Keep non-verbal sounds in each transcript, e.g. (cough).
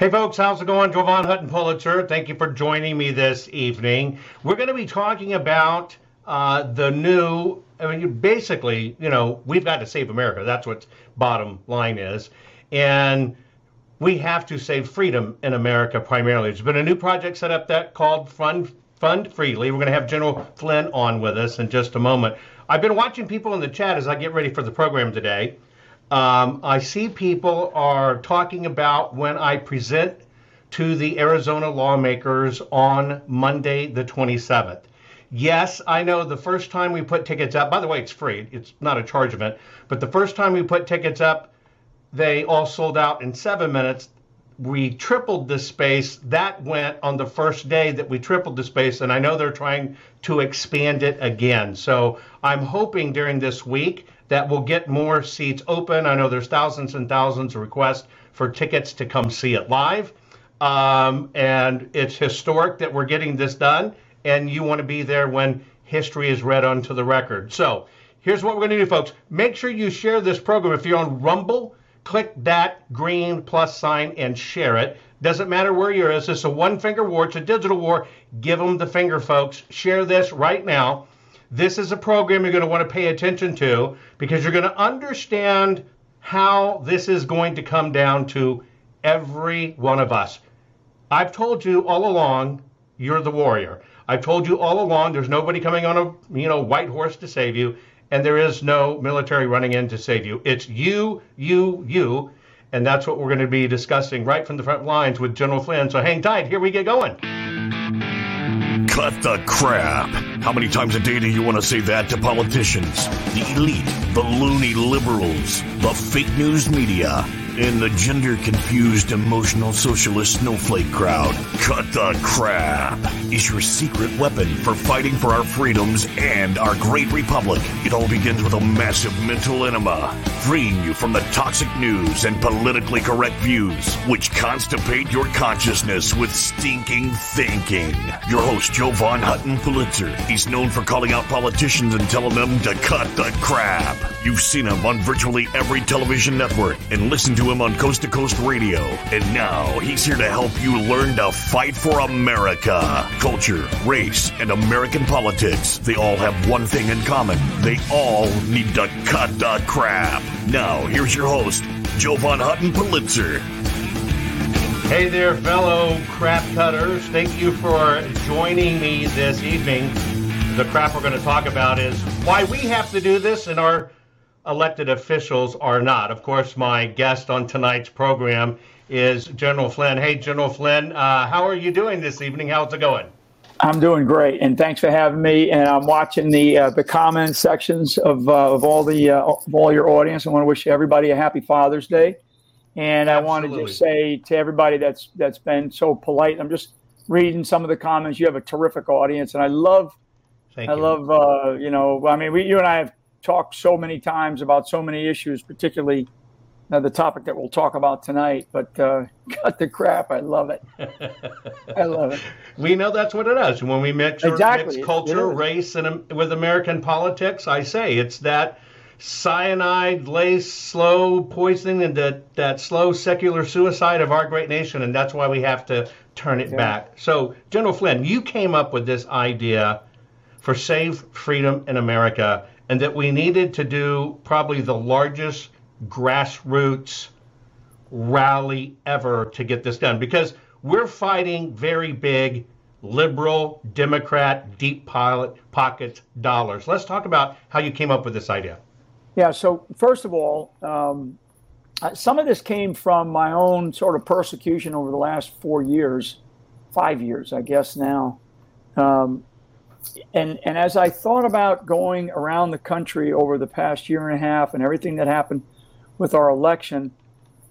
Hey, folks, how's it going? Jovan Hutton Pulitzer. Thank you for joining me this evening. We're going to be talking about uh, the new, I mean, basically, you know, we've got to save America. That's what bottom line is. And we have to save freedom in America primarily. There's been a new project set up that called Fund Fund Freely. We're going to have General Flynn on with us in just a moment. I've been watching people in the chat as I get ready for the program today. Um, I see people are talking about when I present to the Arizona lawmakers on Monday, the 27th. Yes, I know the first time we put tickets up, by the way, it's free, it's not a charge event, but the first time we put tickets up, they all sold out in seven minutes we tripled the space. That went on the first day that we tripled the space, and I know they're trying to expand it again. So I'm hoping during this week that we'll get more seats open. I know there's thousands and thousands of requests for tickets to come see it live. Um, and it's historic that we're getting this done, and you want to be there when history is read onto the record. So here's what we're going to do, folks. Make sure you share this program. If you're on Rumble, click that green plus sign and share it. Doesn't matter where you're. It's just a one finger war. It's a digital war. Give them the finger, folks. Share this right now. This is a program you're going to want to pay attention to because you're going to understand how this is going to come down to every one of us. I've told you all along, you're the warrior. I've told you all along, there's nobody coming on a you know white horse to save you and there is no military running in to save you. It's you, you, you. And that's what we're going to be discussing right from the front lines with General Flynn. So hang tight. Here we get going. Cut the crap. How many times a day do you want to say that to politicians? The elite, the loony liberals, the fake news media in the gender confused emotional socialist snowflake crowd. Cut the crap is your secret weapon for fighting for our freedoms and our great republic. It all begins with a massive mental enema, freeing you from the toxic news and politically correct views, which constipate your consciousness with stinking thinking. Your host, Jovan Hutton Pulitzer. He's known for calling out politicians and telling them to cut the crap. You've seen him on virtually every television network and listened to him on Coast to Coast Radio. And now he's here to help you learn to fight for America. Culture, race, and American politics. They all have one thing in common. They all need to cut the crap. Now, here's your host, Jovan Hutton Pulitzer. Hey there, fellow crap cutters. Thank you for joining me this evening. The crap we're going to talk about is why we have to do this in our elected officials are not. Of course, my guest on tonight's program is General Flynn. Hey, General Flynn, uh, how are you doing this evening? How's it going? I'm doing great, and thanks for having me. And I'm watching the uh, the comment sections of uh, of all the uh, of all your audience. I want to wish everybody a happy Father's Day, and Absolutely. I want to just say to everybody that's that's been so polite. I'm just reading some of the comments. You have a terrific audience, and I love. Thank I you. love, uh, you know, I mean, we, you and I have talked so many times about so many issues, particularly uh, the topic that we'll talk about tonight. But uh, (laughs) cut the crap. I love it. I love it. (laughs) We know that's what it is. When we mix, exactly. mix culture, race, and um, with American politics, I say it's that cyanide lace slow poisoning and that, that slow secular suicide of our great nation and that's why we have to turn it yeah. back so general flynn you came up with this idea for save freedom in america and that we needed to do probably the largest grassroots rally ever to get this done. Because we're fighting very big liberal democrat deep pocket pockets dollars. Let's talk about how you came up with this idea. Yeah so first of all um, some of this came from my own sort of persecution over the last four years five years i guess now. Um, and and as I thought about going around the country over the past year and a half and everything that happened with our election,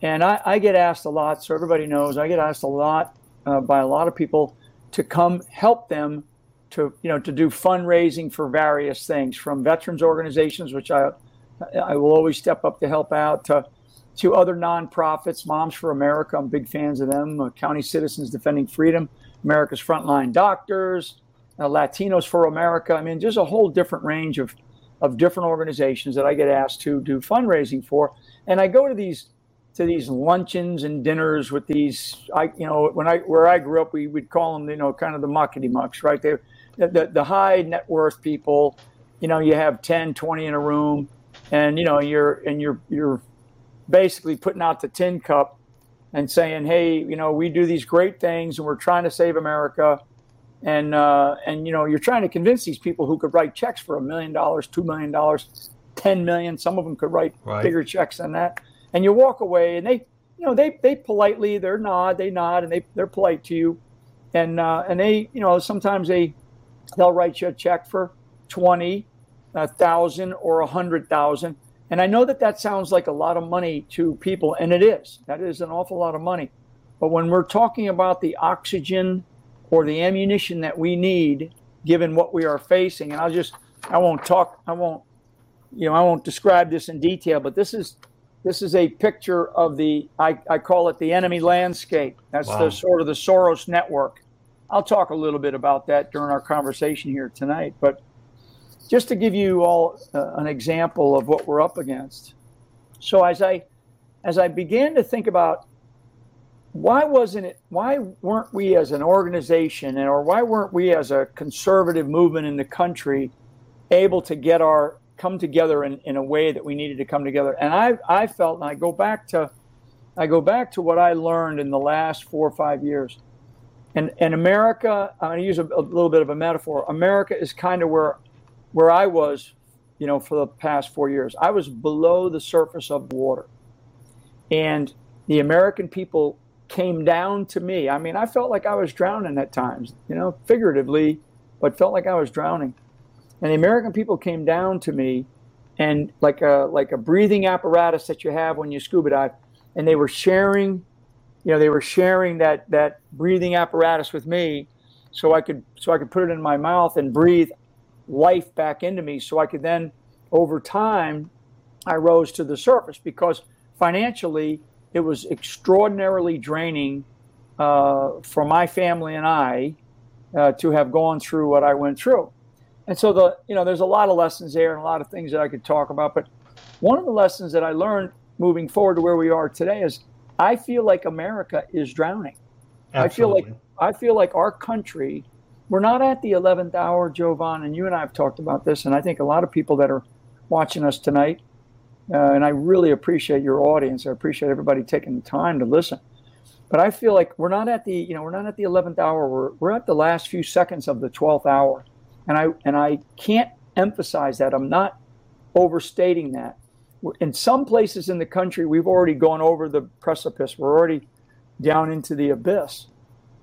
and I, I get asked a lot, so everybody knows I get asked a lot uh, by a lot of people to come help them to you know to do fundraising for various things from veterans organizations, which I I will always step up to help out to to other nonprofits, Moms for America. I'm big fans of them. Uh, County Citizens Defending Freedom, America's Frontline Doctors uh, Latinos for America. I mean, just a whole different range of, of different organizations that I get asked to do fundraising for. And I go to these to these luncheons and dinners with these. I you know when I where I grew up, we would call them you know kind of the muckety mucks, right? They the, the, the high net worth people. You know, you have 10, 20 in a room, and you know you're and you're you're basically putting out the tin cup and saying, "Hey, you know, we do these great things, and we're trying to save America." And uh, and you know, you're trying to convince these people who could write checks for a million dollars, two million dollars, ten million. Some of them could write right. bigger checks than that. And you walk away, and they, you know, they they politely, they're nod, they nod, and they they're polite to you, and uh, and they, you know, sometimes they they'll write you a check for twenty thousand or a hundred thousand and I know that that sounds like a lot of money to people, and it is. That is an awful lot of money. But when we're talking about the oxygen or the ammunition that we need, given what we are facing, and I'll just, I won't talk, I won't, you know, I won't describe this in detail, but this is, this is a picture of the, I, I call it the enemy landscape. That's wow. the sort of the Soros network. I'll talk a little bit about that during our conversation here tonight, but just to give you all uh, an example of what we're up against. So as I as I began to think about why wasn't it why weren't we as an organization and or why weren't we as a conservative movement in the country able to get our come together in, in a way that we needed to come together and i i felt and i go back to i go back to what i learned in the last four or five years and and america i'm going to use a, a little bit of a metaphor america is kind of where where I was, you know, for the past four years. I was below the surface of water. And the American people came down to me. I mean, I felt like I was drowning at times, you know, figuratively, but felt like I was drowning. And the American people came down to me and like a like a breathing apparatus that you have when you scuba dive, and they were sharing, you know, they were sharing that that breathing apparatus with me so I could so I could put it in my mouth and breathe life back into me so I could then, over time, I rose to the surface because financially it was extraordinarily draining uh, for my family and I uh, to have gone through what I went through. And so the you know there's a lot of lessons there and a lot of things that I could talk about, but one of the lessons that I learned moving forward to where we are today is I feel like America is drowning. Absolutely. I feel like I feel like our country we're not at the 11th hour, Jovan, and you and I have talked about this, and I think a lot of people that are watching us tonight, uh, and I really appreciate your audience. I appreciate everybody taking the time to listen. But I feel like we're not at the, you know, we're not at the 11th hour. We're, we're at the last few seconds of the 12th hour. And I, and I can't emphasize that. I'm not overstating that. In some places in the country, we've already gone over the precipice. We're already down into the abyss.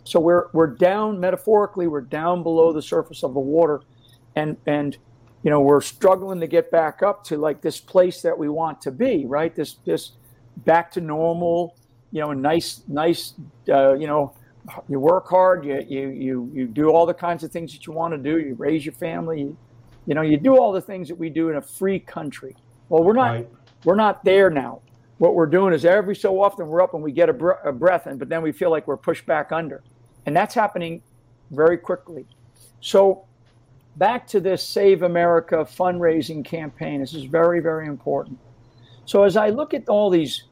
So we're we're down metaphorically, we're down below the surface of the water, and and you know we're struggling to get back up to like this place that we want to be, right? This this back to normal, you know, nice nice, uh, you know, you work hard, you you you you do all the kinds of things that you want to do, you raise your family, you, you know, you do all the things that we do in a free country. Well, we're not right. we're not there now. What we're doing is every so often we're up and we get a, br- a breath in, but then we feel like we're pushed back under. And that's happening very quickly. So, back to this Save America fundraising campaign. This is very, very important. So, as I look at all these,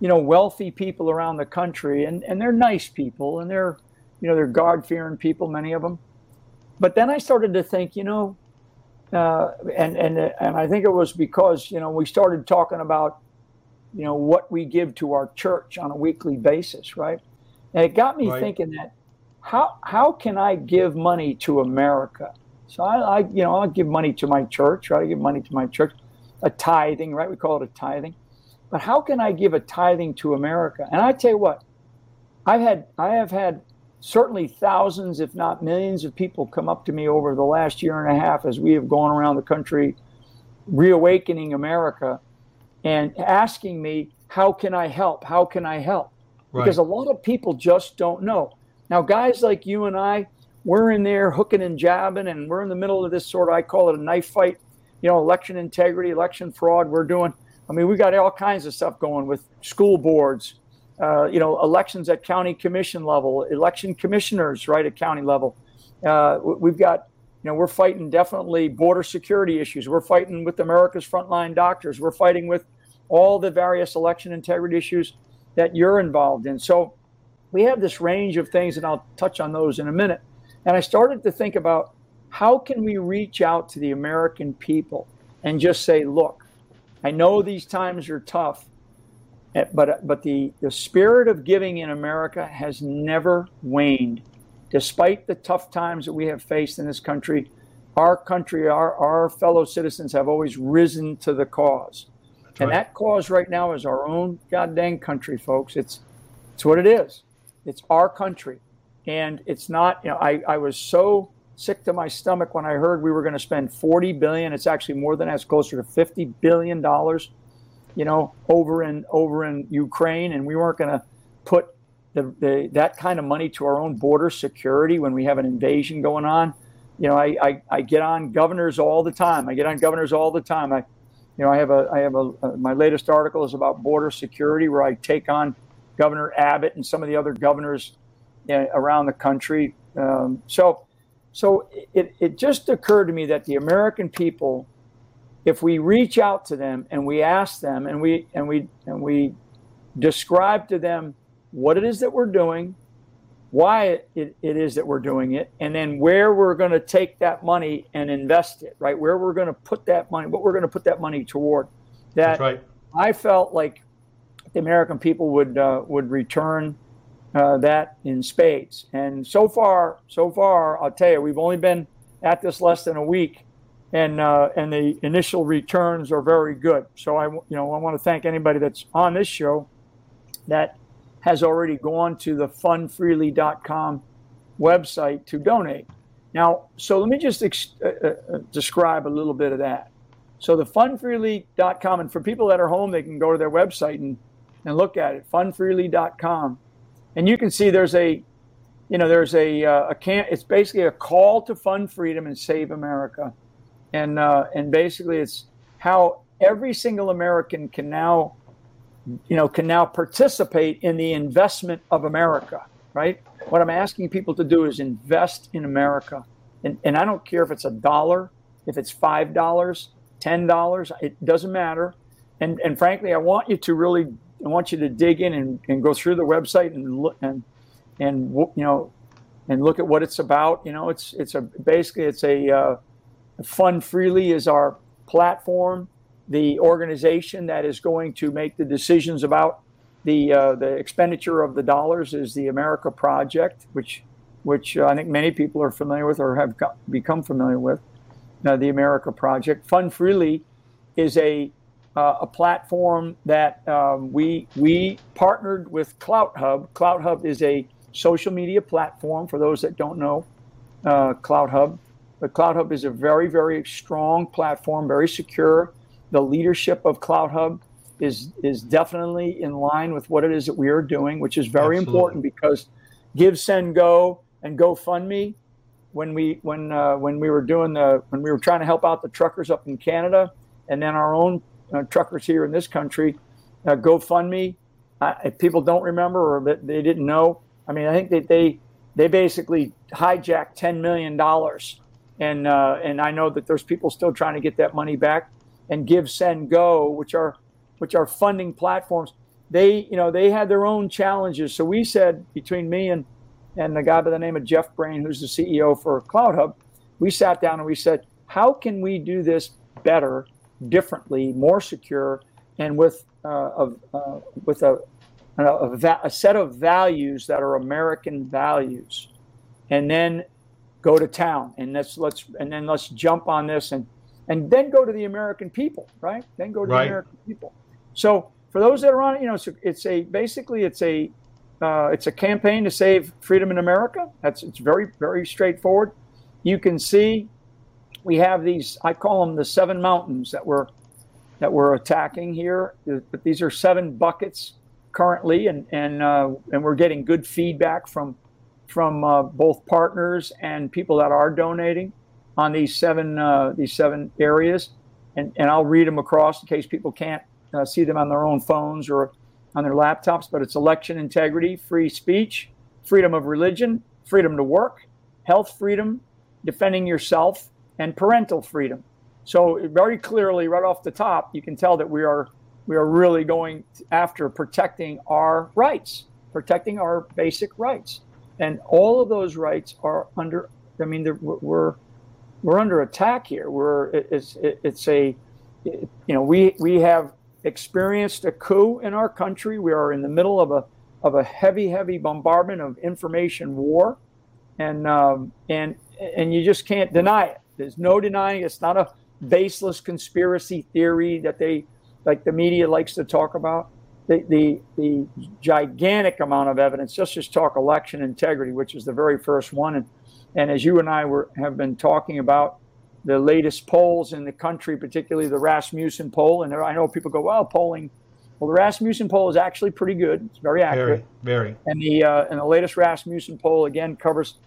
you know, wealthy people around the country, and, and they're nice people, and they're, you know, they're God fearing people, many of them. But then I started to think, you know, uh, and and and I think it was because you know we started talking about, you know, what we give to our church on a weekly basis, right? And it got me right. thinking that how how can I give money to America? So I, I you know I'll give money to my church, right? I give money to my church, a tithing, right? We call it a tithing. But how can I give a tithing to America? And I tell you what, I've had I have had certainly thousands, if not millions, of people come up to me over the last year and a half as we have gone around the country, reawakening America, and asking me, how can I help? How can I help? Right. Because a lot of people just don't know. Now, guys like you and I, we're in there hooking and jabbing, and we're in the middle of this sort of, I call it a knife fight, you know, election integrity, election fraud. We're doing, I mean, we got all kinds of stuff going with school boards, uh, you know, elections at county commission level, election commissioners, right, at county level. Uh, we've got, you know, we're fighting definitely border security issues. We're fighting with America's frontline doctors. We're fighting with all the various election integrity issues that you're involved in. So we have this range of things, and I'll touch on those in a minute. And I started to think about how can we reach out to the American people and just say, look, I know these times are tough, eh, but but the, the spirit of giving in America has never waned. Despite the tough times that we have faced in this country, our country, our, our fellow citizens have always risen to the cause. That's and right. that cause right now is our own goddamn country, folks. It's it's what it is. It's our country. And it's not, you know, I, I was so sick to my stomach when I heard we were going to spend 40 billion. It's actually more than that. It's closer to 50 billion dollars, you know, over in over in Ukraine, and we weren't going to put the, the, that kind of money to our own border security when we have an invasion going on. You know, I, I, I get on governors all the time. I get on governors all the time. I, you know, I have a I have a uh, my latest article is about border security where I take on Governor Abbott and some of the other governors around the country. Um, so so it, it just occurred to me that the American people, if we reach out to them and we ask them and we and we and we describe to them what it is that we're doing, why it, it is that we're doing it, and then where we're going to take that money and invest it, right? Where we're going to put that money, what we're going to put that money toward. That right. I felt like the American people would uh, would return uh, that in spades. And so far, so far, I'll tell you, we've only been at this less than a week, and uh, and the initial returns are very good. So I, you know, I want to thank anybody that's on this show that has already gone to the fundfreely.com website to donate. Now, so let me just ex- uh, uh, describe a little bit of that. So the fundfreely.com, and for people that are home, they can go to their website and, and look at it, fundfreely.com and you can see there's a you know there's a uh, a can it's basically a call to fund freedom and save america. And uh, and basically it's how every single american can now you know can now participate in the investment of america right? What i'm asking people to do is invest in america. And, and i don't care if it's a dollar if it's five dollars ten dollars it doesn't matter. And and frankly i want you to really I want you to dig in and, and go through the website and look and and you know and look at what it's about. You know, it's it's a basically it's a uh, fund freely is our platform, the organization that is going to make the decisions about the uh, the expenditure of the dollars is the America Project, which which I think many people are familiar with or have become familiar with. Uh, the America Project. Fund Freely is a uh, a platform that um, we we partnered with CloutHub. CloutHub is a social media platform for those that don't know uh, CloutHub. But CloutHub is a very very strong platform, very secure. The leadership of CloutHub is is definitely in line with what it is that we are doing, which is very Absolutely. important because GiveSendGo, and GoFundMe. When we when uh, when we were doing the when we were trying to help out the truckers up in Canada, and then our own uh, truckers here in this country. Uh, GoFundMe, uh, if people don't remember or that they didn't know, I mean, I think that they they basically hijacked ten million dollars, and uh, and I know that there's people still trying to get that money back. And GiveSendGo, which are which are funding platforms, they you know they had their own challenges. So we said between me and and the guy by the name of Jeff Brain, who's the CEO for CloutHub, we sat down and we said, how can we do this better differently, more secure, and with uh, a, uh, with a, a, a set of values that are American values, and then go to town and let's let's and then let's jump on this and and then go to the American people, right? Then go to right. the American people. So for those that are on it, you know, it's a, it's a basically it's a uh, it's a campaign to save freedom in America. That's it's very very straightforward. You can see we have these i call them the seven mountains that we're that we're attacking here but these are seven buckets currently and and uh, and we're getting good feedback from from uh, both partners and people that are donating on these seven uh, these seven areas. And and I'll read them across in case people can't uh, see them on their own phones or on their laptops but it's election integrity free speech freedom of religion freedom to work health freedom defending yourself and parental freedom. So very clearly, right off the top, you can tell that we are we are really going after protecting our rights, protecting our basic rights, and all of those rights are under. I mean, we're we're under attack here. We're it's it's a you know we we have experienced a coup in our country. We are in the middle of a of a heavy heavy bombardment of information war, and um, and and you just can't deny it. There's no denying it's not a baseless conspiracy theory that they like the media likes to talk about. The, the, the gigantic amount of evidence, let's just talk election integrity, which is the very first one. And, and as you and I were, have been talking about the latest polls in the country, particularly the Rasmussen poll, and I know people go, well, polling. Well, the Rasmussen poll is actually pretty good. It's very accurate. Very, very. And the uh, and the latest Rasmussen poll again covers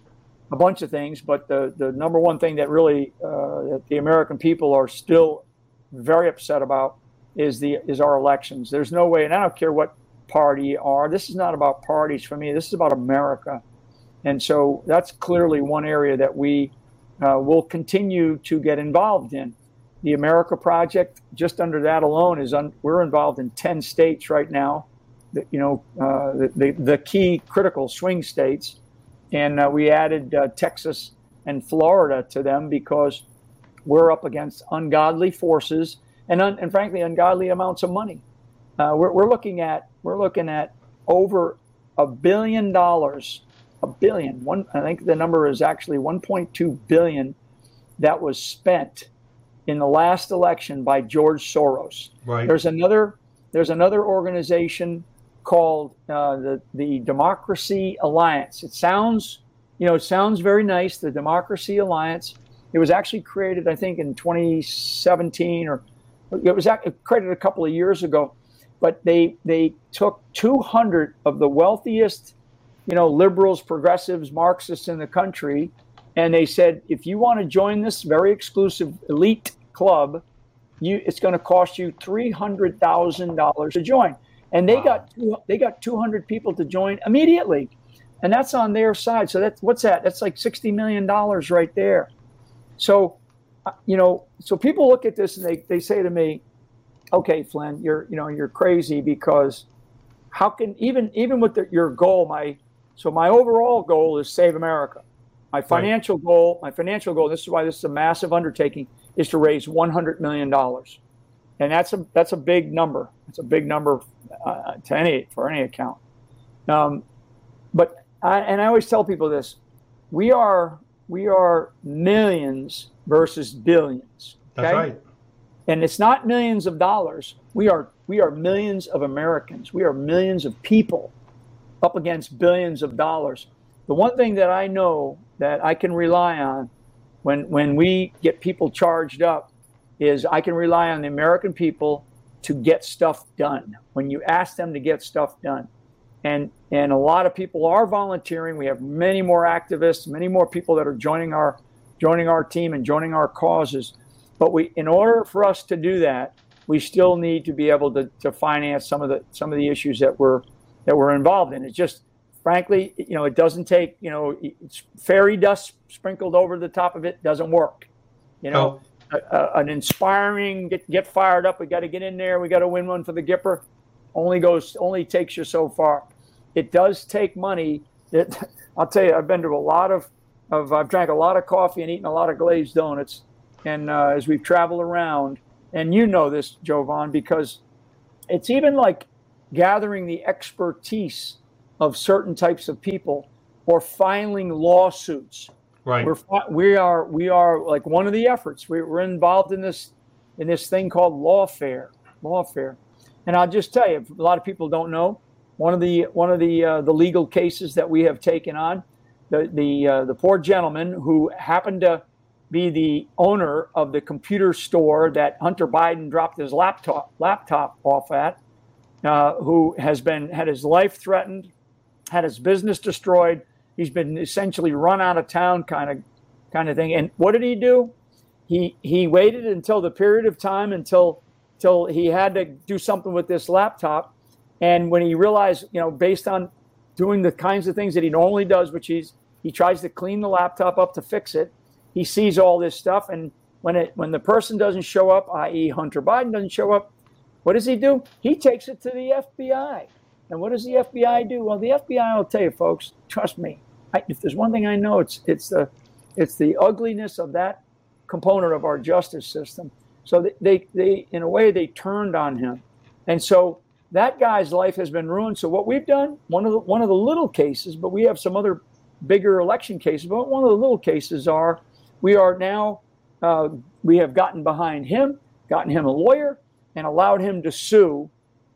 a bunch of things, but the, the number one thing that really uh, that the American people are still very upset about is the is our elections. There's no way, and I don't care what party you are. This is not about parties for me. This is about America, and so that's clearly one area that we uh, will continue to get involved in. The America Project, just under that alone, is un- we're involved in ten states right now. The, you know, uh, the, the, the key critical swing states and uh, we added uh, Texas and Florida to them because we're up against ungodly forces and, un- and frankly ungodly amounts of money. Uh, we're, we're looking at we're looking at over a billion dollars, a billion. One I think the number is actually 1.2 billion that was spent in the last election by George Soros. Right. There's another there's another organization called uh, the the Democracy Alliance. It sounds, you know, it sounds very nice. The Democracy Alliance. It was actually created, I think, in 2017, or it was created a couple of years ago. But they they took 200 of the wealthiest, you know, liberals, progressives, Marxists in the country, and they said, if you want to join this very exclusive elite club, you it's going to cost you three hundred thousand dollars to join and they wow. got two, they got 200 people to join immediately, and that's on their side. So that's what's that? That's like 60 million dollars right there. So, uh, you know, so people look at this and they they say to me, "Okay, Flynn, you're you know you're crazy because how can even even with the, your goal, my so my overall goal is save America. My financial right. goal, my financial goal. This is why this is a massive undertaking, is to raise 100 million dollars, and that's a that's a big number. It's a big number uh, to any for any account. Um, but I, and I always tell people this: we are we are millions versus billions. Okay? That's right. And it's not millions of dollars. We are we are millions of Americans. We are millions of people up against billions of dollars. The one thing that I know that I can rely on when when we get people charged up is I can rely on the American people to get stuff done. When you ask them to get stuff done. And and a lot of people are volunteering. We have many more activists many more people that are joining our joining our team and joining our causes. But we in order for us to do that we still need to be able to, to finance some of the some of the issues that we're that we're involved in. It's just frankly you know it doesn't take you know it's fairy dust sprinkled over the top of it doesn't work. You know? Oh a, an inspiring get get fired up. We got to get in there. We got to win one for the Gipper. Only goes only takes you so far. It does take money. It, (laughs) I'll tell you, I've been to a lot of, of I've drank a lot of coffee and eaten a lot of glazed donuts. And uh, as we've traveled around, and you know this, Jovan, because it's even like gathering the expertise of certain types of people or filing lawsuits Right. We're we are we are like one of the efforts. We, we're involved in this in this thing called lawfare. Lawfare, and I'll just tell you, a lot of people don't know. One of the one of the uh, the legal cases that we have taken on, the the uh, the poor gentleman who happened to be the owner of the computer store that Hunter Biden dropped his laptop laptop off at, uh, who has been had his life threatened, had his business destroyed, He's been essentially run out of town, kind of, kind of thing. And what did he do? He he waited until the period of time until till he had to do something with this laptop, and when he realized, you know, based on doing the kinds of things that he normally does, which he's he tries to clean the laptop up to fix it. He sees all this stuff, and when it when the person doesn't show up, i.e., Hunter Biden doesn't show up, What does he do? He takes it to the FBI. And what does the FBI do? Well, the FBI will tell you, folks. Trust me. I, if there's one thing I know, it's it's the it's the ugliness of that component of our justice system. So they, they, they in a way they turned on him, and so that guy's life has been ruined. So what we've done, one of the one of the little cases, but we have some other bigger election cases. But one of the little cases are we are now uh, we have gotten behind him, gotten him a lawyer, and allowed him to sue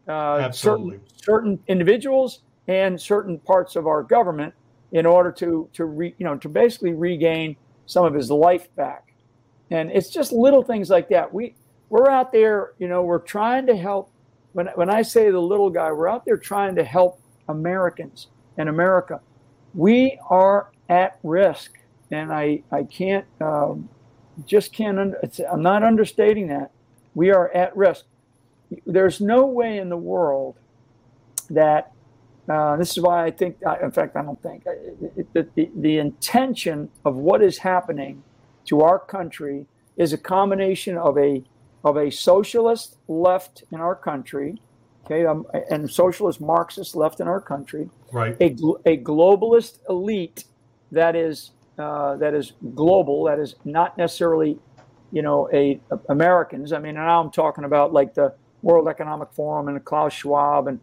uh, certain certain individuals and certain parts of our government in order to to re, you know to basically regain some of his life back. And it's just little things like that. We we're out there, you know, we're trying to help. When when I say the little guy, we're out there trying to help Americans and America. We are at risk, and I I can't um, just can't. I'm not understating that. We are at risk there's no way in the world that uh, this is why I think, in fact, I don't think, the, the, the intention of what is happening to our country is a combination of a of a socialist left in our country, okay, um, and socialist Marxist left in our country, right? A, a globalist elite that is uh, that is global, that is not necessarily, you know, a, a Americans. I mean, now I'm talking about like the World Economic Forum and Klaus Schwab and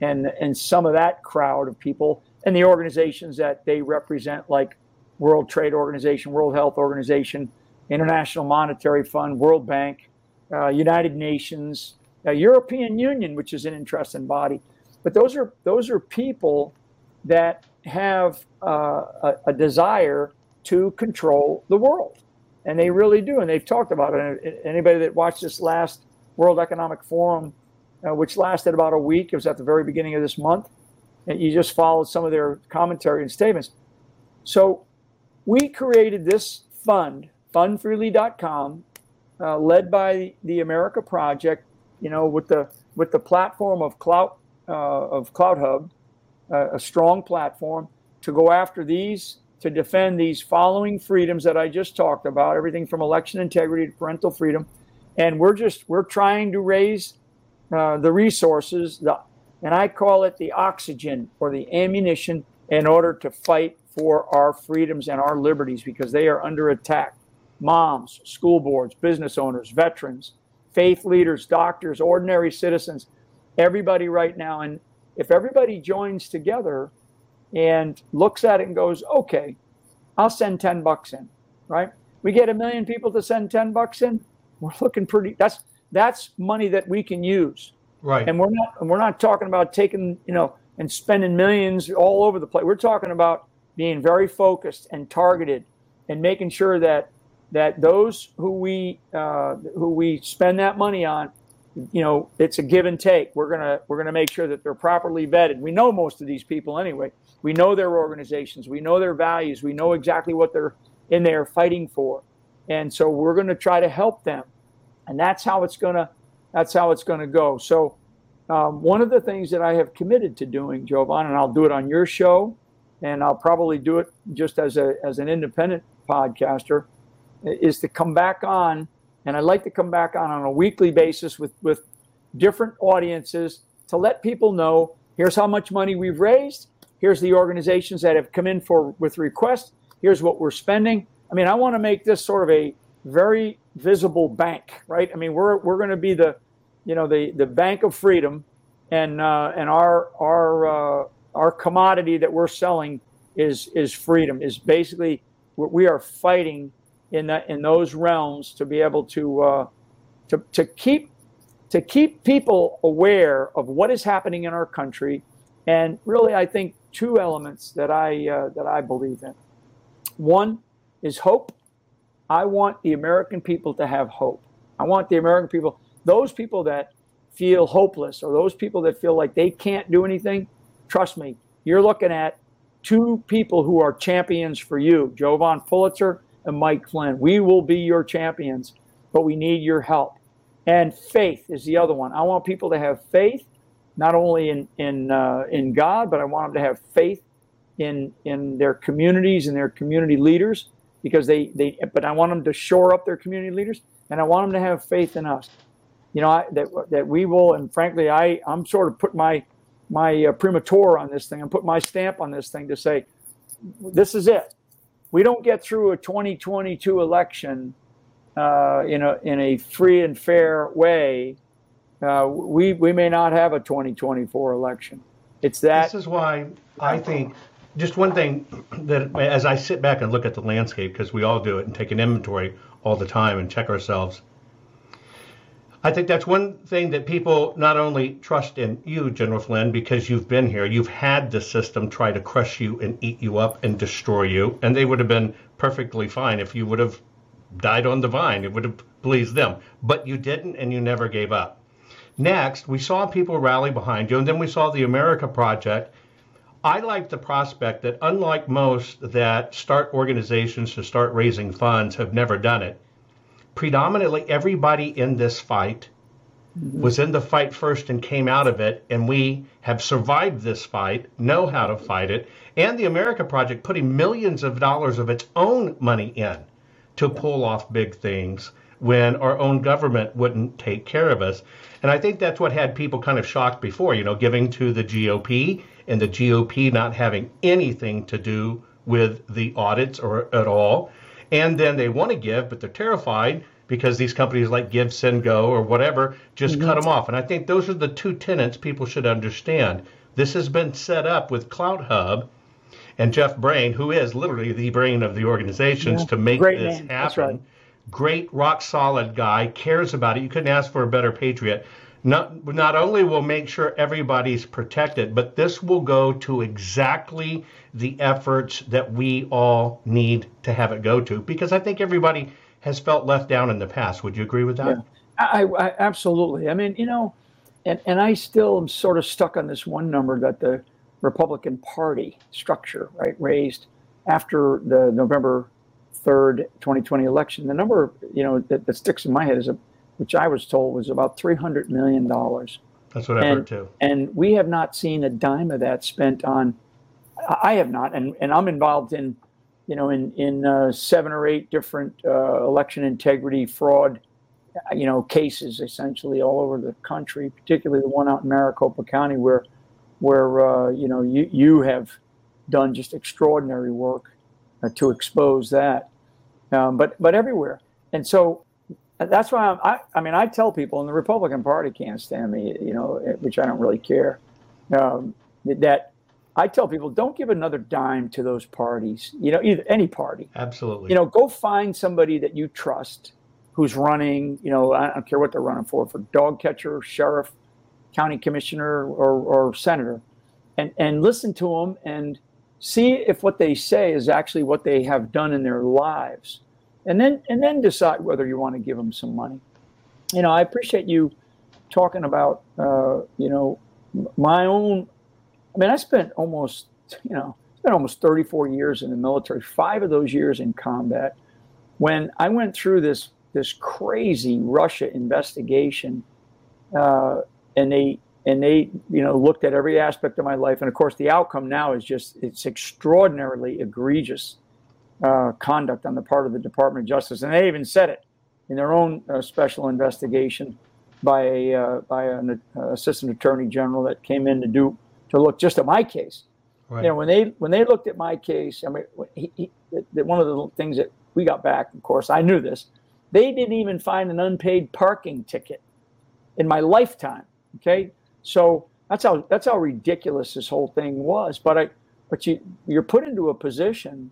and and some of that crowd of people and the organizations that they represent, like World Trade Organization, World Health Organization, International Monetary Fund, World Bank, uh, United Nations, uh, European Union, which is an interesting body. But those are those are people that have uh, a, a desire to control the world, and they really do. And they've talked about it. Anybody that watched this last World Economic Forum, uh, which lasted about a week. It was at the very beginning of this month. And you just followed some of their commentary and statements. So we created this fund, fundfreely.com, uh, led by the America Project, you know, with the with the platform of Cloud uh, of CloutHub, uh, a strong platform to go after these to defend these following freedoms that I just talked about, everything from election integrity to parental freedom, and we're just we're trying to raise uh, the resources, the, and I call it the oxygen or the ammunition in order to fight for our freedoms and our liberties because they are under attack. Moms, school boards, business owners, veterans, faith leaders, doctors, ordinary citizens, everybody right now. And if everybody joins together and looks at it and goes, okay, I'll send 10 bucks in, right? We get a million people to send 10 bucks in we're looking pretty. That's that's money that we can use. Right. And we're not and we're not talking about taking you know and spending millions all over the place. We're talking about being very focused and targeted and making sure that that those who we uh, who we spend that money on, you know, it's a give and take. We're gonna we're gonna make sure that they're properly vetted. We know most of these people anyway. We know their organizations. We know their values. We know exactly what they're in there fighting for. And so we're going to try to help them. And that's how it's going to that's how it's going to go. So um, one of the things that I have committed to doing, Jovan, and I'll do it on your show, and I'll probably do it just as a as an independent podcaster, is to come back on, and I'd like to come back on on a weekly basis with with different audiences to let people know here's how much money we've raised, here's the organizations that have come in for with requests, here's what we're spending, I mean, I want to make this sort of a very visible bank, right? I mean, we're we're going to be the, you know, the the bank of freedom, and uh, and our our uh, our commodity that we're selling is is freedom. Is basically what we are fighting in that in those realms to be able to uh, to to keep to keep people aware of what is happening in our country, and really, I think two elements that I uh, that I believe in. One is hope. I want the American people to have hope. I want the American people, those people that feel hopeless or those people that feel like they can't do anything, trust me, you're looking at two people who are champions for you Jovan Pulitzer and Mike Flynn. We will be your champions, but we need your help. And faith is the other one. I want people to have faith, not only in in uh, in God, but I want them to have faith in in their communities and their community leaders because they, they but I want them to shore up their community leaders and I want them to have faith in us. you know, I, that that we will, and frankly, I I'm sort of put my my uh, on this thing and put my stamp on this thing to say, this is it. We don't get through a 2022 election uh, in a in a free and fair way. Uh, we we may not have a 2024 election. It's that. This is why I think just one thing that as I sit back and look at the landscape, because we all do it and take an inventory all the time and check ourselves. I think that's one thing that people not only trust in you, General Flynn, because you've been here, you've had the system try to crush you and eat you up and destroy you, and they would have been perfectly fine if you would have died on the vine. It would have pleased them. But you didn't, and you never gave up. Next, we saw people rally behind you, and then we saw the America Project. I like the prospect that, unlike most that start organizations to start raising funds, have never done it. Predominantly, everybody in this fight mm-hmm. was in the fight first and came out of it, and we have survived this fight, know how to fight it, and the America Project putting millions of dollars of its own money in to pull off big things when our own government wouldn't take care of us. And I think that's what had people kind of shocked before, you know, giving to the GOP and the GOP not having anything to do with the audits or at all. And then they want to give, but they're terrified because these companies like GiveSendGo or whatever just mm-hmm. cut them off. And I think those are the two tenets people should understand. This has been set up with CloutHub and Jeff Brain, who is literally the brain of the organizations yeah, to make this happen. Right. Great, rock solid guy, cares about it. You couldn't ask for a better patriot. Not, not only will make sure everybody's protected, but this will go to exactly the efforts that we all need to have it go to because I think everybody has felt left down in the past. Would you agree with that? Yeah, I, I absolutely. I mean, you know, and, and I still am sort of stuck on this one number that the Republican Party structure, right, raised after the November 3rd, 2020 election. The number, you know, that, that sticks in my head is, a, which I was told was about $300 million. That's what I heard too. And we have not seen a dime of that spent on, I have not, and, and I'm involved in, you know, in, in uh, seven or eight different uh, election integrity fraud, you know, cases essentially all over the country, particularly the one out in Maricopa County where where uh, you know you you have done just extraordinary work uh, to expose that, um, but but everywhere, and so that's why I'm, I I mean I tell people, and the Republican Party can't stand me, you know, which I don't really care. Um, that I tell people, don't give another dime to those parties, you know, either any party. Absolutely. You know, go find somebody that you trust who's running. You know, I don't care what they're running for, for dog catcher, sheriff, county commissioner or, or senator and, and listen to them and see if what they say is actually what they have done in their lives and then and then decide whether you want to give them some money. You know i appreciate you talking about uh, you know my own i mean i spent almost you know spent almost 34 years in the military five of those years in combat. When i went through this this crazy russia investigation uh, and they and they you know looked at every aspect of my life and of course the outcome now is just it's extraordinarily egregious uh, conduct on the part of the department of justice and they even said it in their own uh, special investigation by a uh, by an uh, assistant attorney general that came in to do to look just at my case right. you know when they when they looked at my case i mean he, he, one of the things that we got back of course i knew this they didn't even find an unpaid parking ticket in my lifetime Okay, so that's how that's how ridiculous this whole thing was. But I, but you you're put into a position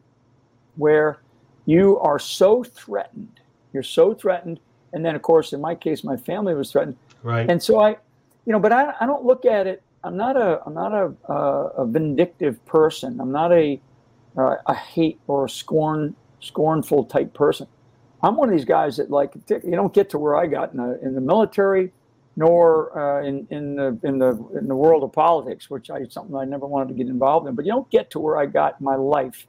where you are so threatened. You're so threatened, and then of course, in my case, my family was threatened. Right. And so I, you know, but I, I don't look at it. I'm not a I'm not a a, a vindictive person. I'm not a uh, a hate or a scorn scornful type person. I'm one of these guys that like you don't get to where I got in the in the military nor uh, in in the in the in the world of politics, which I something I never wanted to get involved in. But you don't get to where I got in my life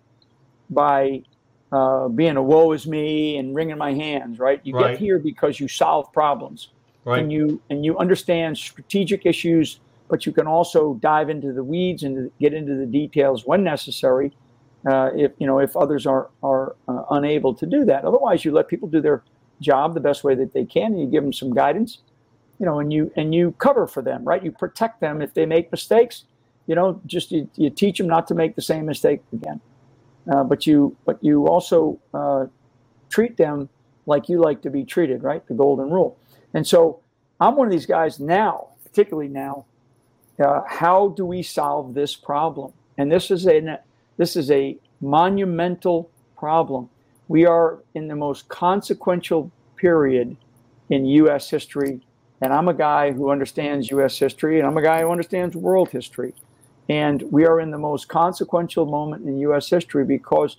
by uh, being a woe is me and wringing my hands. Right? You right. get here because you solve problems, right. and you and you understand strategic issues, but you can also dive into the weeds and get into the details when necessary. Uh, if you know if others are are uh, unable to do that, otherwise you let people do their job the best way that they can, and you give them some guidance you know, and you and you cover for them, right? You protect them if they make mistakes. You know, just you, you teach them not to make the same mistake again. Uh, but you but you also uh, treat them like you like to be treated, right? The golden rule. And so I'm one of these guys now, particularly now. Uh, how do we solve this problem? And this is a this is a monumental problem. We are in the most consequential period in U.S. history, and I'm a guy who understands U.S. history, and I'm a guy who understands world history. And we are in the most consequential moment in U.S. history because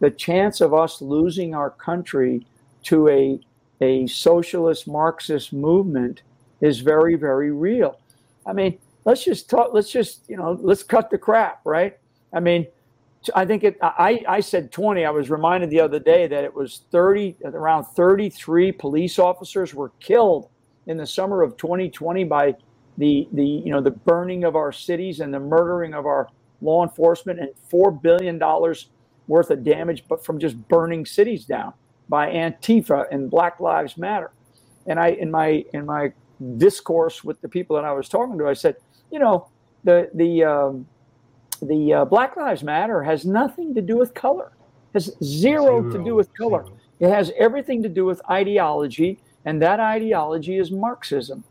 the chance of us losing our country to a, a socialist Marxist movement is very, very real. I mean, let's just talk, let's just, you know, let's cut the crap, right? I mean, I think it, I, I said 20. I was reminded the other day that it was 30, around 33 police officers were killed in the summer of 2020 by the, the, you know, the burning of our cities and the murdering of our law enforcement and $4 billion worth of damage, but from just burning cities down by Antifa and Black Lives Matter. And I, in my, in my discourse with the people that I was talking to, I said, you know, the, the, um, the uh, Black Lives Matter has nothing to do with color. Has zero, zero to do with color. Zero. It has everything to do with ideology, and that ideology is Marxism.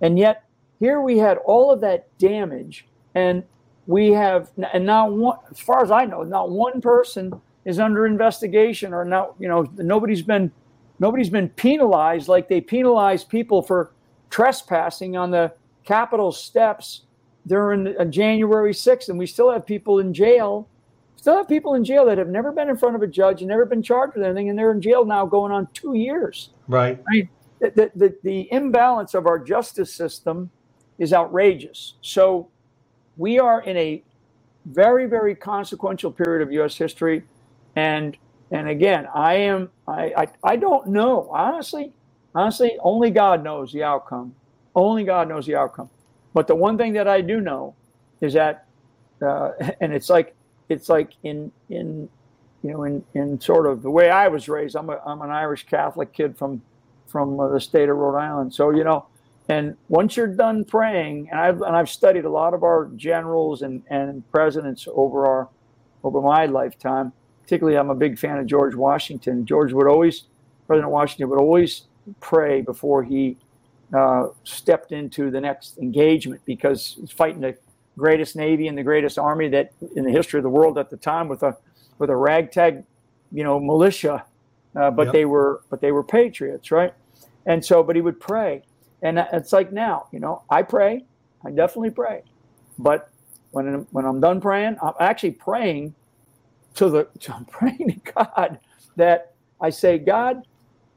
And yet, here we had all of that damage, and we have, and now one, as far as I know, not one person is under investigation, or now, you know, nobody's been, nobody's been penalized like they penalize people for trespassing on the Capitol steps during uh, January 6th, and we still have people in jail. Still have people in jail that have never been in front of a judge and never been charged with anything, and they're in jail now going on two years. Right. I mean, the, the, the imbalance of our justice system is outrageous. So we are in a very, very consequential period of U.S. history. And and again, I am I, I, I don't know. Honestly, honestly, only God knows the outcome. Only God knows the outcome. But the one thing that I do know is that, uh, (laughs) and it's like it's like in in you know in in sort of the way I was raised. I'm a I'm an Irish Catholic kid from from uh, the state of Rhode Island. So you know, and once you're done praying, and I've and I've studied a lot of our generals and and presidents over our over my lifetime. Particularly, I'm a big fan of George Washington. George would always, President Washington would always pray before he uh, stepped into the next engagement because he's fighting the greatest navy and the greatest army that in the history of the world at the time with a with a ragtag, you know, militia, uh, but yep. they were but they were patriots, right? And so, but he would pray, and it's like now, you know, I pray, I definitely pray, but when when I'm done praying, I'm actually praying to the to, (laughs) I'm praying to God that I say, God,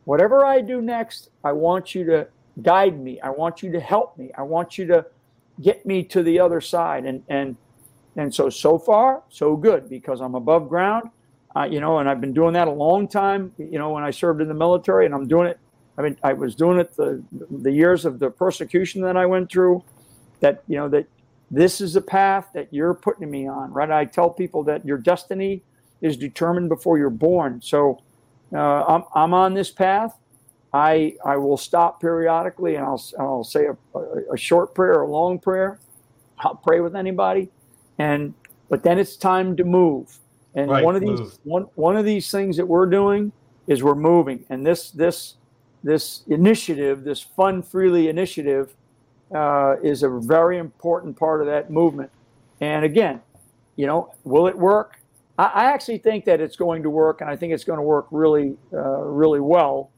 whatever I do next, I want you to guide me. I want you to help me. I want you to get me to the other side. And and and so so far so good because I'm above ground, uh, you know, and I've been doing that a long time. You know, when I served in the military, and I'm doing it. I mean, I was doing it the the years of the persecution that I went through. That you know that this is a path that you're putting me on, right? I tell people that your destiny is determined before you're born. So uh, I'm I'm on this path I I will stop periodically and I'll I'll say a, a, a short prayer, a long prayer. I'll pray with anybody, and but then it's time to move. And right, one of these move. one one of these things that we're doing is we're moving, and this this this initiative, this Fund Freely initiative, uh, is a very important part of that movement. And again, you know, will it work? I, I actually think that it's going to work, and I think it's going to work really, uh, really well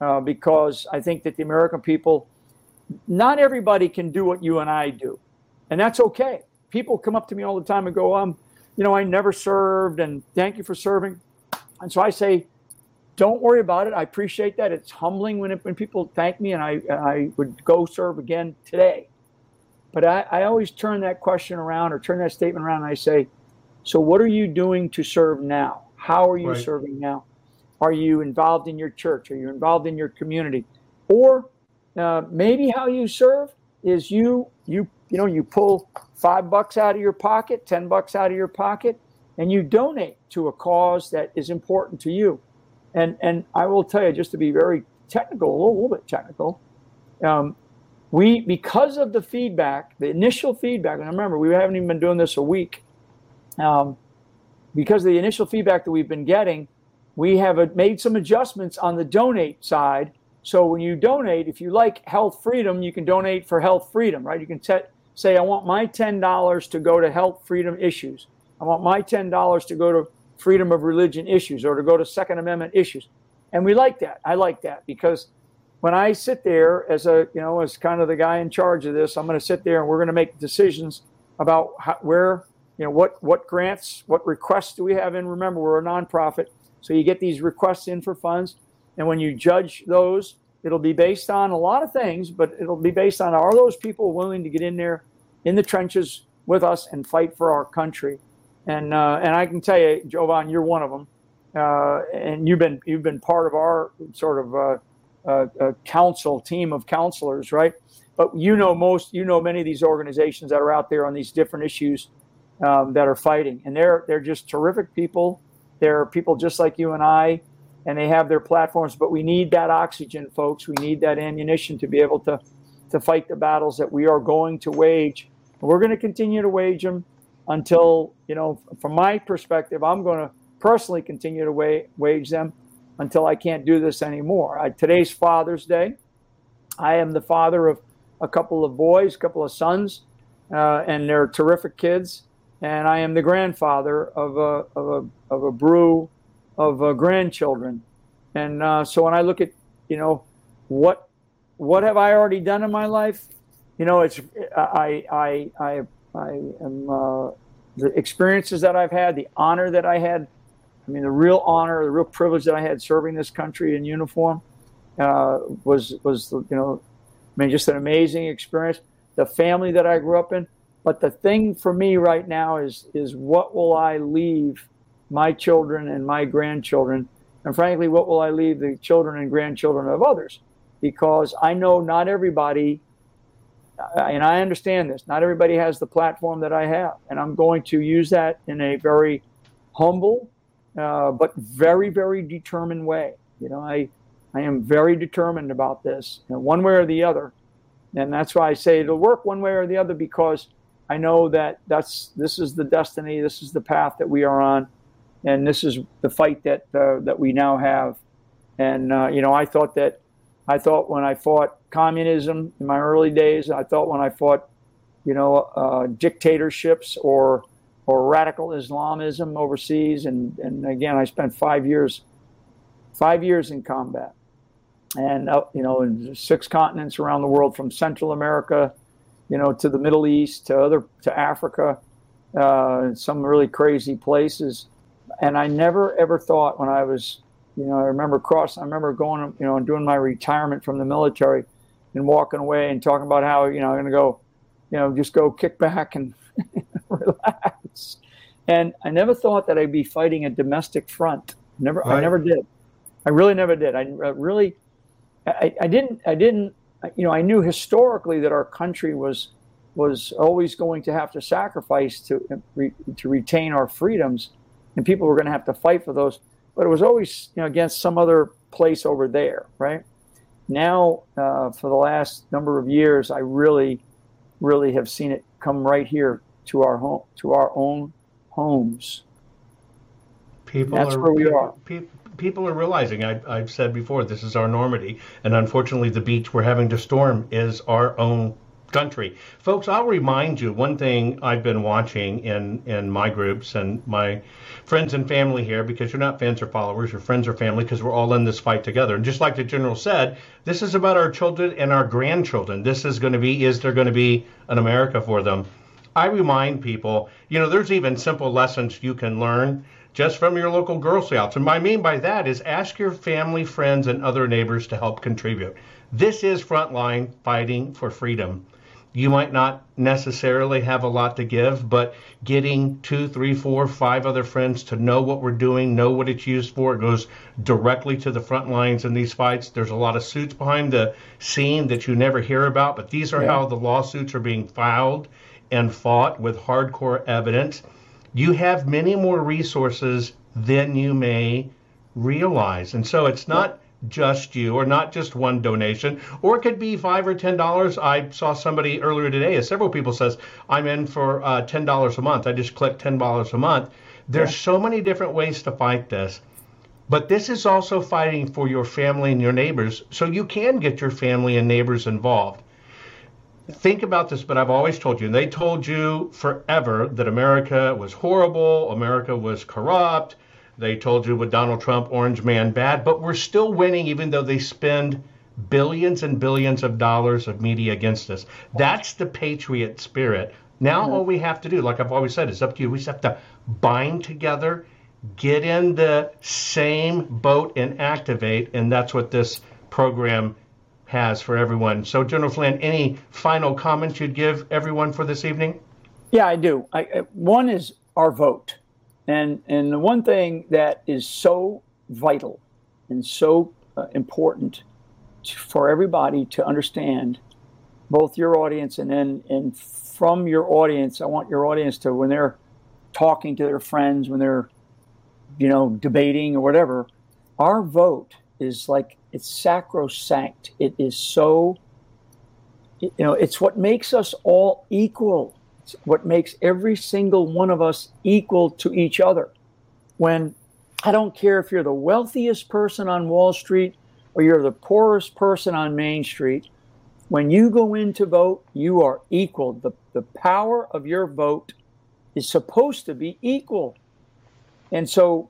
uh, because I think that the American people, not everybody can do what you and I do, and that's okay. People come up to me all the time and go, "Um, you know, I never served, and thank you for serving." And so I say, "Don't worry about it. I appreciate that. It's humbling when it, when people thank me, and I I would go serve again today." But I, I always turn that question around or turn that statement around, and I say, "So what are you doing to serve now? How are you right. serving now?" Are you involved in your church? Are you involved in your community? Or uh, maybe how you serve is you you you know you pull five bucks out of your pocket, ten bucks out of your pocket, and you donate to a cause that is important to you. And and I will tell you, just to be very technical, a little, little bit technical, um, we because of the feedback, the initial feedback, and remember we haven't even been doing this a week. Um, because of the initial feedback that we've been getting, we have made some adjustments on the donate side. So when you donate, if you like health freedom, you can donate for health freedom, right? You can te- say, I want my $10 to go to health freedom issues. I want my $10 to go to freedom of religion issues or to go to Second Amendment issues. And we like that. I like that because when I sit there as a, you know, as kind of the guy in charge of this, I'm going to sit there and we're going to make decisions about how, where, you know, what, what grants, what requests do we have in? Remember, we're a nonprofit. So you get these requests in for funds. And when you judge those, it'll be based on a lot of things, but it'll be based on are those people willing to get in there in the trenches with us and fight for our country? And uh, and I can tell you, Jovan, you're one of them, uh, and you've been you've been part of our sort of uh, uh, uh, council team of counselors, right? But you know most, you know many of these organizations that are out there on these different issues um, that are fighting, and they're they're just terrific people. They're people just like you and I, and they have their platforms. But we need that oxygen, folks. We need that ammunition to be able to to fight the battles that we are going to wage. We're going to continue to wage them until, you know, from my perspective, I'm going to personally continue to wa- wage them until I can't do this anymore. I, today's Father's Day. I am the father of a couple of boys, a couple of sons, uh, and they're terrific kids. And I am the grandfather of a, of a, of a brew of uh, grandchildren. And uh, so when I look at, you know, what what have I already done in my life? You know, it's I I I I am uh, the experiences that I've had, the honor that I had. I mean, the real honor, the real privilege that I had serving this country in uniform uh, was was you know, I mean, just an amazing experience. The family that I grew up in, but the thing for me right now is is what will I leave my children and my grandchildren, and frankly, what will I leave the children and grandchildren of others? Because I know not everybody and I understand this. Not everybody has the platform that I have, and I'm going to use that in a very humble, uh, but very, very determined way. You know, I, I am very determined about this, one way or the other, and that's why I say it'll work one way or the other because I know that that's this is the destiny, this is the path that we are on, and this is the fight that uh, that we now have. And uh, you know, I thought that I thought when I fought communism in my early days, I thought when I fought, you know, uh, dictatorships or or radical Islamism overseas, and and again, I spent five years, five years in combat, and uh, you know, in six continents around the world, from Central America, you know, to the Middle East, to other to Africa, uh, some really crazy places, and I never ever thought when I was you know, I remember crossing. I remember going, you know, and doing my retirement from the military, and walking away and talking about how you know I'm going to go, you know, just go kick back and (laughs) relax. And I never thought that I'd be fighting a domestic front. Never, right. I never did. I really never did. I really, I, I didn't, I didn't. You know, I knew historically that our country was was always going to have to sacrifice to to retain our freedoms, and people were going to have to fight for those but it was always you know against some other place over there, right? Now, uh, for the last number of years, I really, really have seen it come right here to our home, to our own homes. People That's are, where we are. People, people are realizing. I, I've said before, this is our Normandy, and unfortunately, the beach we're having to storm is our own country. Folks, I'll remind you one thing I've been watching in, in my groups and my friends and family here, because you're not fans or followers, you're friends or family, because we're all in this fight together. And just like the general said, this is about our children and our grandchildren. This is going to be, is there going to be an America for them? I remind people, you know, there's even simple lessons you can learn just from your local Girl Scouts. And what I mean by that is ask your family, friends, and other neighbors to help contribute. This is frontline fighting for freedom you might not necessarily have a lot to give, but getting two, three, four, five other friends to know what we're doing, know what it's used for, it goes directly to the front lines in these fights. There's a lot of suits behind the scene that you never hear about, but these are yeah. how the lawsuits are being filed and fought with hardcore evidence. You have many more resources than you may realize. And so it's not just you or not just one donation. Or it could be five or ten dollars. I saw somebody earlier today as several people says i'm in for uh, ten dollars a month. I just click ten dollars a month. There's yeah. so many different ways to fight this. But this is also fighting for your family and your neighbors so you can get your family and neighbors involved. Think about this, but I've always told you, and they told you forever that America was horrible, America was corrupt, they told you with Donald Trump, Orange Man bad, but we're still winning even though they spend billions and billions of dollars of media against us. That's the patriot spirit. Now mm-hmm. all we have to do, like I've always said, is up to you. We just have to bind together, get in the same boat and activate, and that's what this program has for everyone. So, General Flynn, any final comments you'd give everyone for this evening? Yeah, I do. I, one is our vote. And and the one thing that is so vital and so uh, important to, for everybody to understand, both your audience and then and from your audience, I want your audience to when they're talking to their friends, when they're you know debating or whatever, our vote is like it's sacrosanct. It is so you know it's what makes us all equal what makes every single one of us equal to each other. When I don't care if you're the wealthiest person on Wall Street or you're the poorest person on Main Street, when you go in to vote, you are equal. The, the power of your vote is supposed to be equal. And so,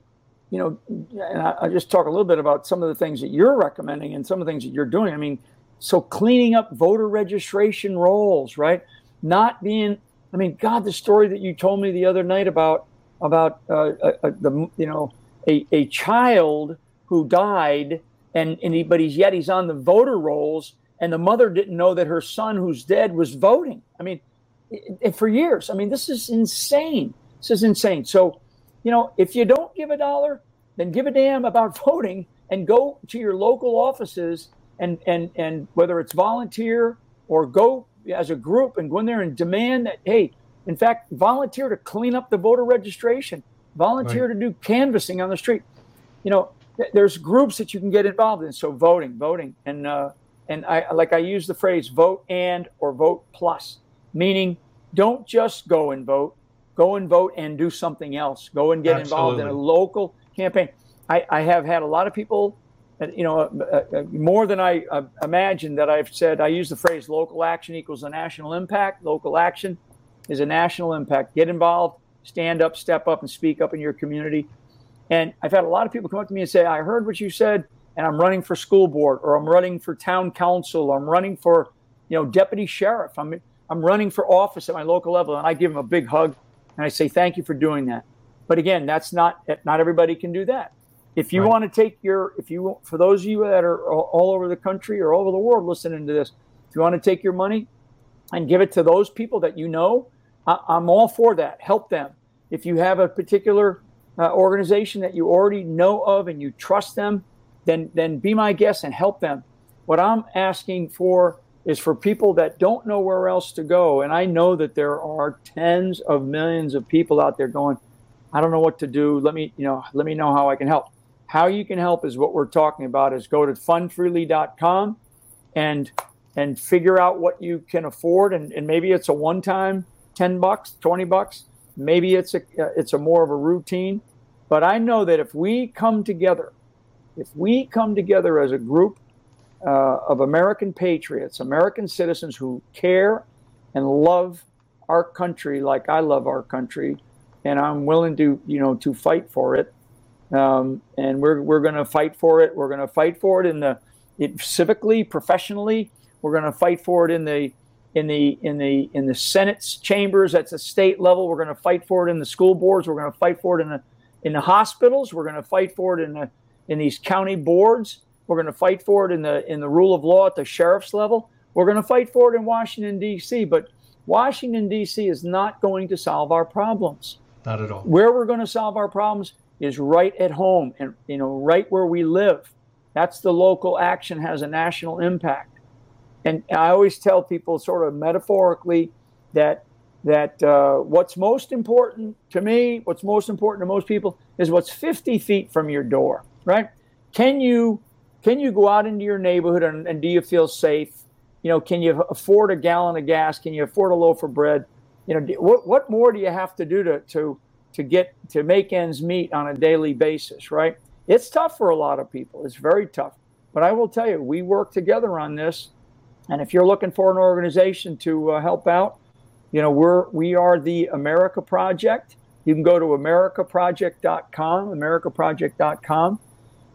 you know, and I, I just talk a little bit about some of the things that you're recommending and some of the things that you're doing. I mean, so cleaning up voter registration rolls, right? Not being I mean, God, the story that you told me the other night about about uh, uh, uh, the you know a, a child who died and and but he's yet he's on the voter rolls and the mother didn't know that her son who's dead was voting. I mean, it, for years. I mean, this is insane. This is insane. So, you know, if you don't give a dollar, then give a damn about (laughs) voting and go to your local offices and and and whether it's volunteer or go as a group and go in there and demand that, hey, in fact, volunteer to clean up the voter registration, volunteer right. to do canvassing on the street. You know, th- there's groups that you can get involved in. So voting, voting, and uh, and I like I use the phrase vote and or vote plus, meaning don't just go and vote, go and vote and do something else. Go and get Absolutely. involved in a local campaign. I, I have had a lot of people you know, uh, uh, more than I uh, imagined that I've said, I use the phrase local action equals a national impact. Local action is a national impact. Get involved, stand up, step up, and speak up in your community. And I've had a lot of people come up to me and say, I heard what you said, and I'm running for school board, or I'm running for town council, or I'm running for, you know, deputy sheriff. I'm, I'm running for office at my local level. And I give them a big hug and I say, thank you for doing that. But again, that's not, not everybody can do that. If you right. want to take your, if you, for those of you that are all over the country or all over the world listening to this, if you want to take your money and give it to those people that you know, I, am all for that. Help them. If you have a particular uh, organization that you already know of and you trust them, then then be my guest and help them. What I'm asking for is for people that don't know where else to go, and I know that there are tens of millions of people out there going, I don't know what to do. Let me, you know, let me know how I can help. How you can help is what we're talking about is go to fundfreely.com and and figure out what you can afford. And, and maybe it's a one time 10 bucks 20 bucks. Maybe it's a uh, it's a more of a routine. But i know that if we come together if we come together as a group uh, of american patriots american citizens who care and love our country like i love our country and i'm willing to you know to fight for it um, and we're we're going to fight for it. We're going to fight for it in the it, civically, professionally. We're going to fight for it in the in the in the in the Senate's chambers at the state level. We're going to fight for it in the school boards. We're going to fight for it in the in the hospitals. We're going to fight for it in the in these county boards. We're going to fight for it in the in the rule of law at the sheriff's level. We're going to fight for it in Washington D.C. But Washington D.C. is not going to solve our problems. Not at all. Where we're going to solve our problems is right at home and you know right where we live. That's the local action has a national impact. And I always tell people, sort of metaphorically, that that uh, what's most important to me, what's most important to most people, is what's 50 feet from your door. Right? Can you can you go out into your neighborhood and, and do you feel safe? You know, can you afford a gallon of gas? Can you afford a loaf of bread? You know, what what more do you have to do to to to get to make ends meet on a daily basis, right? It's tough for a lot of people. It's very tough. But I will tell you, we work together on this. And if you're looking for an organization to uh, help out, you know, we're we are the America Project. You can go to americaproject.com, americaproject.com,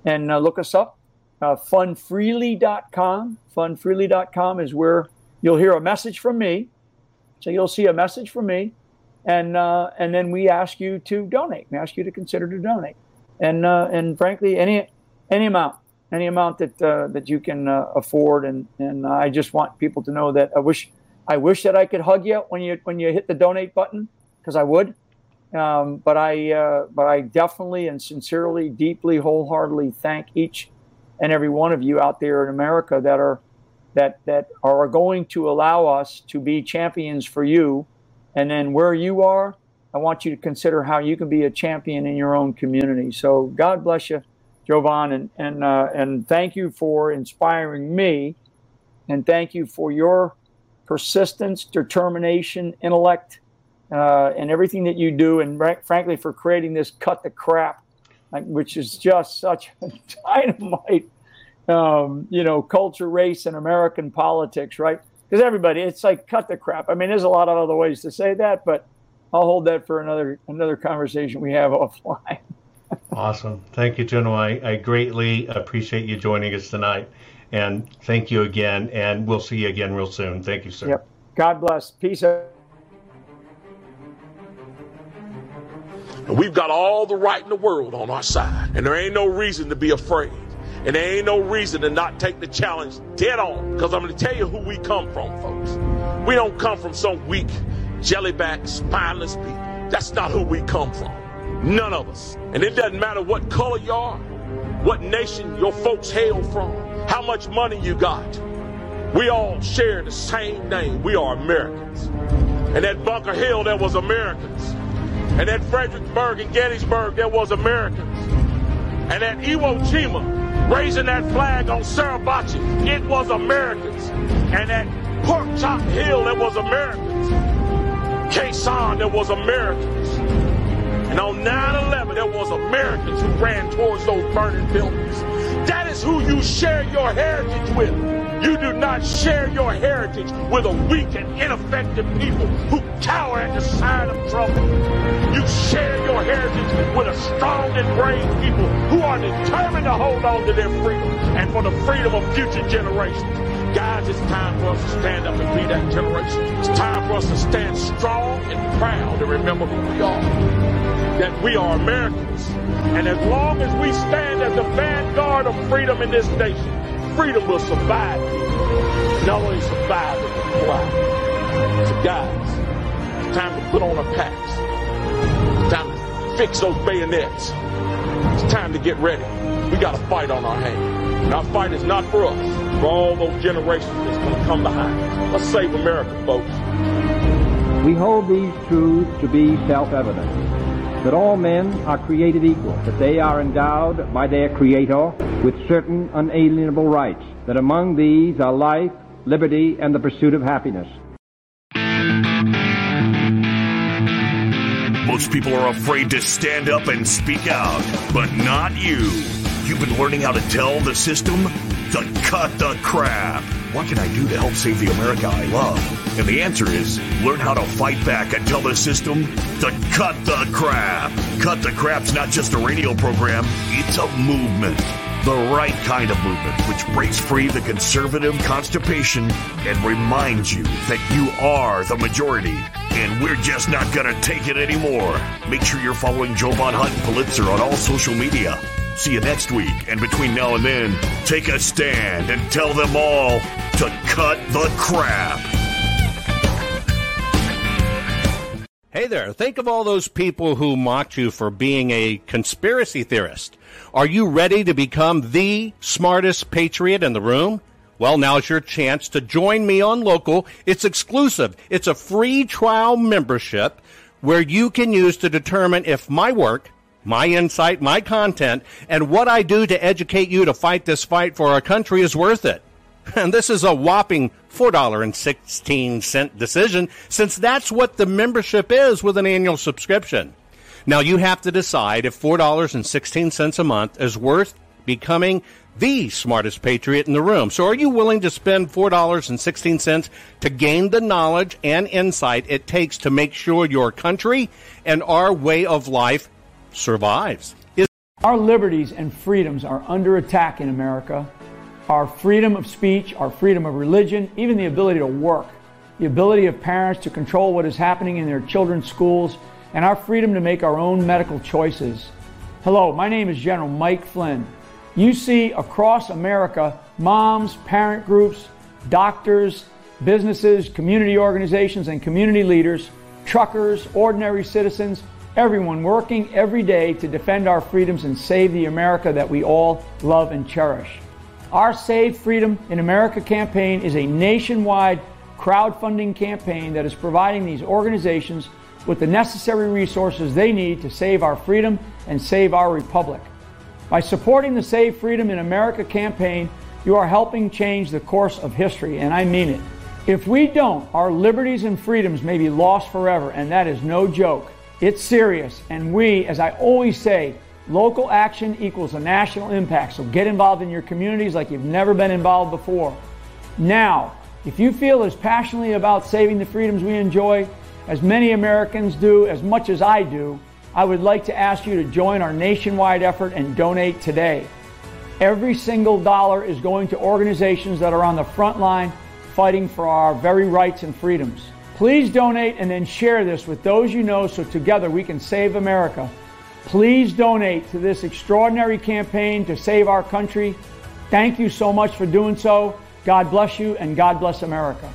and uh, look us up. Uh, fundfreely.com. Fundfreely.com is where you'll hear a message from me. So you'll see a message from me, and uh, and then we ask you to donate. We ask you to consider to donate, and uh, and frankly, any any amount, any amount that uh, that you can uh, afford, and and I just want people to know that I wish I wish that I could hug you when you when you hit the donate button because I would, um, but I uh, but I definitely and sincerely, deeply, wholeheartedly thank each and every one of you out there in America that are that that are going to allow us to be champions for you, and then where you are, I want you to consider how you can be a champion in your own community. So God bless you, Jovan, and and uh, and thank you for inspiring me, and thank you for your persistence, determination, intellect, uh, and everything that you do, and frankly, for creating this cut the crap, which is just such (laughs) a dynamite, um, you know, culture, race, and American politics, right? Because everybody, it's like cut the crap. I mean, there's a lot of other ways to say that, but I'll hold that for another another conversation we have (laughs) offline. awesome, thank you, General. I, I greatly appreciate you joining us tonight. And thank you again. And we'll see you again real soon. Thank you, sir. Yep. God bless. Peace. We've got all the right in the world on our side. And there ain't no reason to be afraid. And there ain't no reason to not take the challenge dead on. Because I'm going to tell you who we come from, folks. We don't come from some weak, jellyback, spineless people. That's not who we come from. None of us. And it doesn't matter what color you are, what nation your folks hail from how much money you got. We all share the same name. We are Americans. And at Bunker Hill, there was Americans. And at Fredericksburg and Gettysburg, there was Americans. And at Iwo Jima, raising that flag on Suribachi, it was Americans. And at Pork Chop Hill, it was Americans. Sanh, there was Americans. And on 9-11, there was Americans who ran towards those burning buildings. That is who you share your heritage with. You do not share your heritage with a weak and ineffective people who cower at the sight of trouble. You share your heritage with a strong and brave people who are determined to hold on to their freedom and for the freedom of future generations. Guys, it's time for us to stand up and be that generation. It's time for us to stand strong and proud and remember who we are that we are Americans. And as long as we stand as the vanguard of freedom in this nation, freedom will survive. Not only survive, but thrive. So guys, it's time to put on our packs. It's time to fix those bayonets. It's time to get ready. We got a fight on our hands. And our fight is not for us, for all those generations that's going to come behind. Let's save America, folks. We hold these truths to be self-evident that all men are created equal, that they are endowed by their Creator with certain unalienable rights, that among these are life, liberty, and the pursuit of happiness. Most people are afraid to stand up and speak out, but not you. You've been learning how to tell the system to cut the crap. What can I do to help save the America I love? And the answer is learn how to fight back and tell the system to cut the crap. Cut the crap's not just a radio program, it's a movement. The right kind of movement, which breaks free the conservative constipation and reminds you that you are the majority and we're just not gonna take it anymore. Make sure you're following Jovan Hutton Pulitzer on all social media. See you next week, and between now and then, take a stand and tell them all to cut the crap. Hey there, think of all those people who mocked you for being a conspiracy theorist. Are you ready to become the smartest patriot in the room? Well, now's your chance to join me on local. It's exclusive. It's a free trial membership where you can use to determine if my work my insight, my content, and what I do to educate you to fight this fight for our country is worth it. (laughs) And this is a whopping $4.16 decision, since that's what the membership is with an annual subscription. Now you have to decide if $4.16 a month is worth becoming the smartest patriot in the room. So are you willing to spend $4.16 to gain the knowledge and insight it takes to make sure your country and our way of life survives? Is- our liberties and freedoms are under attack in America. Our freedom of speech, our freedom of religion, even the ability to work, the ability of parents to control what is happening in their children's schools, and our freedom to make our own medical choices. Hello, my name is General Mike Flynn. You see across America moms, parent groups, doctors, businesses, community organizations, and community leaders, truckers, ordinary citizens, everyone working every day to defend our freedoms and save the America that we all love and cherish. Our Save Freedom in America campaign is a nationwide crowdfunding campaign that is providing these organizations with the necessary resources they need to save our freedom and save our republic. By supporting the Save Freedom in America campaign, you are helping change the course of history, and I mean it. If we don't, our liberties and freedoms may be lost forever, and that is no joke. It's serious, and we, as I always say, local action equals a national impact. So get involved in your communities like you've never been involved before. Now, if you feel as passionately about saving the freedoms we enjoy as many Americans do, as much as I do, I would like to ask you to join our nationwide effort and donate today. Every single dollar is going to organizations that are on the front line fighting for our very rights and freedoms. Please donate and then share this with those you know so together we can save America. Please donate to this extraordinary campaign to save our country. Thank you so much for doing so. God bless you and God bless America.